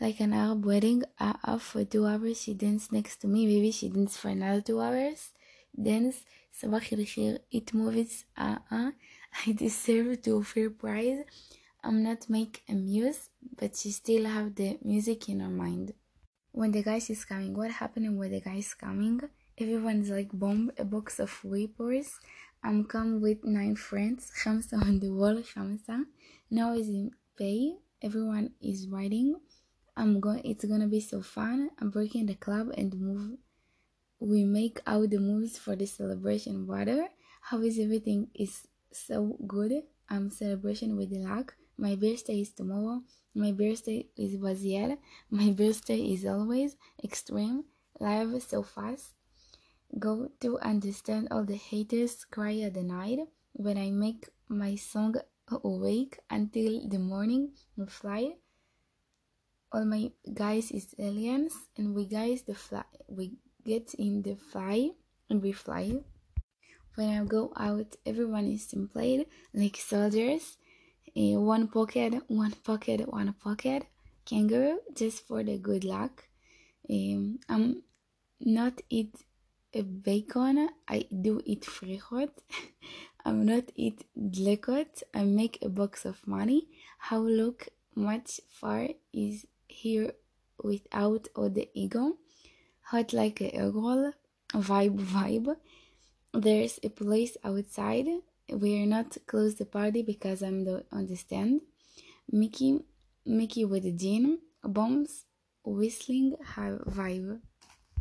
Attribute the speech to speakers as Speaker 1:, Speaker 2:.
Speaker 1: like an Arab wedding. Uh, uh, for two hours, she danced next to me. Maybe she danced for another two hours. Dance, Sabah Khir, eat movies. Uh, uh, I deserve to fair prize. I'm not make a muse, but she still have the music in her mind. When the guy is coming, what happening when the guy is coming? Everyone's like bomb a box of vapors. I'm come with nine friends. Khamsa on the wall, Khamsa. Now is in pay. Everyone is writing. I'm going. It's gonna be so fun. I'm breaking the club and move. We make out the moves for the celebration. Brother, how is everything? Is so good. I'm celebration with luck. My birthday is tomorrow. My birthday is Waziel. My birthday is always extreme. Live so fast. Go to understand all the haters cry at the night. When I make my song awake until the morning, fly. All my guys is aliens, and we guys the fly. We get in the fly and we fly. When I go out, everyone is employed like soldiers. Uh, one pocket, one pocket, one pocket. Kangaroo, just for the good luck. Um, I'm not eat a bacon. I do eat free hot I'm not eat dlekot. I make a box of money. How look much far is here without all the ego. Hot like a egg roll. Vibe, vibe. There's a place outside. We're not close the party because I'm the, on the stand. Mickey, Mickey with the jean, bombs, whistling, have vibe.